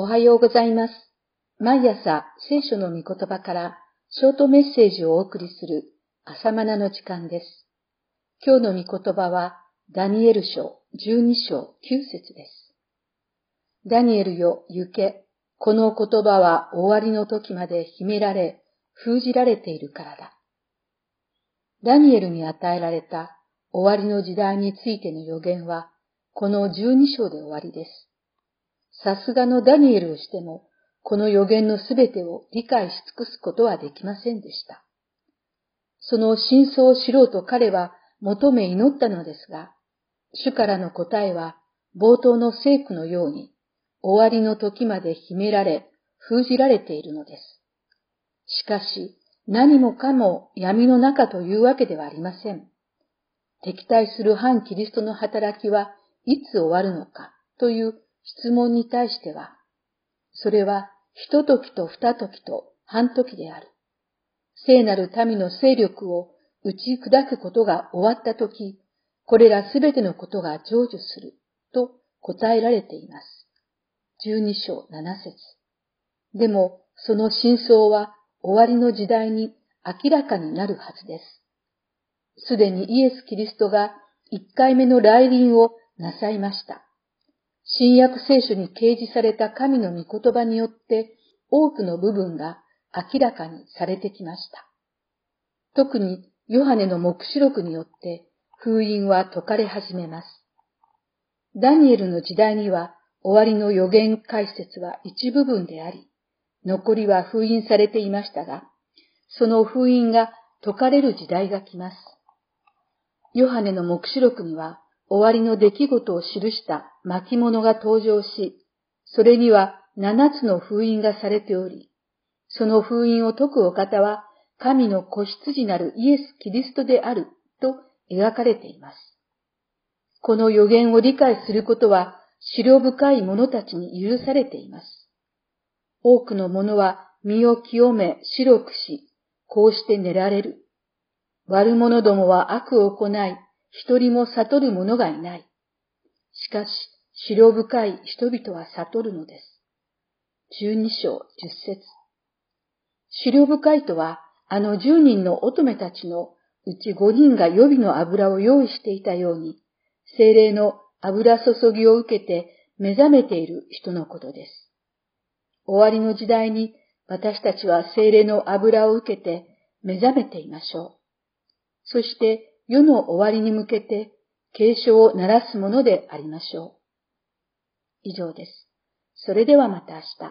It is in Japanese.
おはようございます。毎朝聖書の御言葉からショートメッセージをお送りする朝マナの時間です。今日の御言葉はダニエル書12章9節です。ダニエルよ行け。この言葉は終わりの時まで秘められ、封じられているからだ。ダニエルに与えられた終わりの時代についての予言は、この12章で終わりです。さすがのダニエルをしても、この予言のすべてを理解し尽くすことはできませんでした。その真相を知ろうと彼は求め祈ったのですが、主からの答えは冒頭の聖句のように終わりの時まで秘められ、封じられているのです。しかし、何もかも闇の中というわけではありません。敵対する反キリストの働きはいつ終わるのかという質問に対しては、それは一時と二時と半時である。聖なる民の勢力を打ち砕くことが終わった時、これらすべてのことが成就すると答えられています。十二章七節でも、その真相は終わりの時代に明らかになるはずです。すでにイエス・キリストが一回目の来臨をなさいました。新約聖書に掲示された神の御言葉によって多くの部分が明らかにされてきました。特にヨハネの目視録によって封印は解かれ始めます。ダニエルの時代には終わりの予言解説は一部分であり、残りは封印されていましたが、その封印が解かれる時代が来ます。ヨハネの目視録には終わりの出来事を記した巻物が登場し、それには七つの封印がされており、その封印を解くお方は神の子羊なるイエス・キリストであると描かれています。この予言を理解することは、資料深い者たちに許されています。多くの者は身を清め白くし、こうして寝られる。悪者どもは悪を行い、一人も悟る者がいない。しかし、資料深い人々は悟るのです。十二章十節資料深いとは、あの十人の乙女たちのうち五人が予備の油を用意していたように、精霊の油注ぎを受けて目覚めている人のことです。終わりの時代に私たちは精霊の油を受けて目覚めていましょう。そして世の終わりに向けて警鐘を鳴らすものでありましょう。以上です。それではまた明日。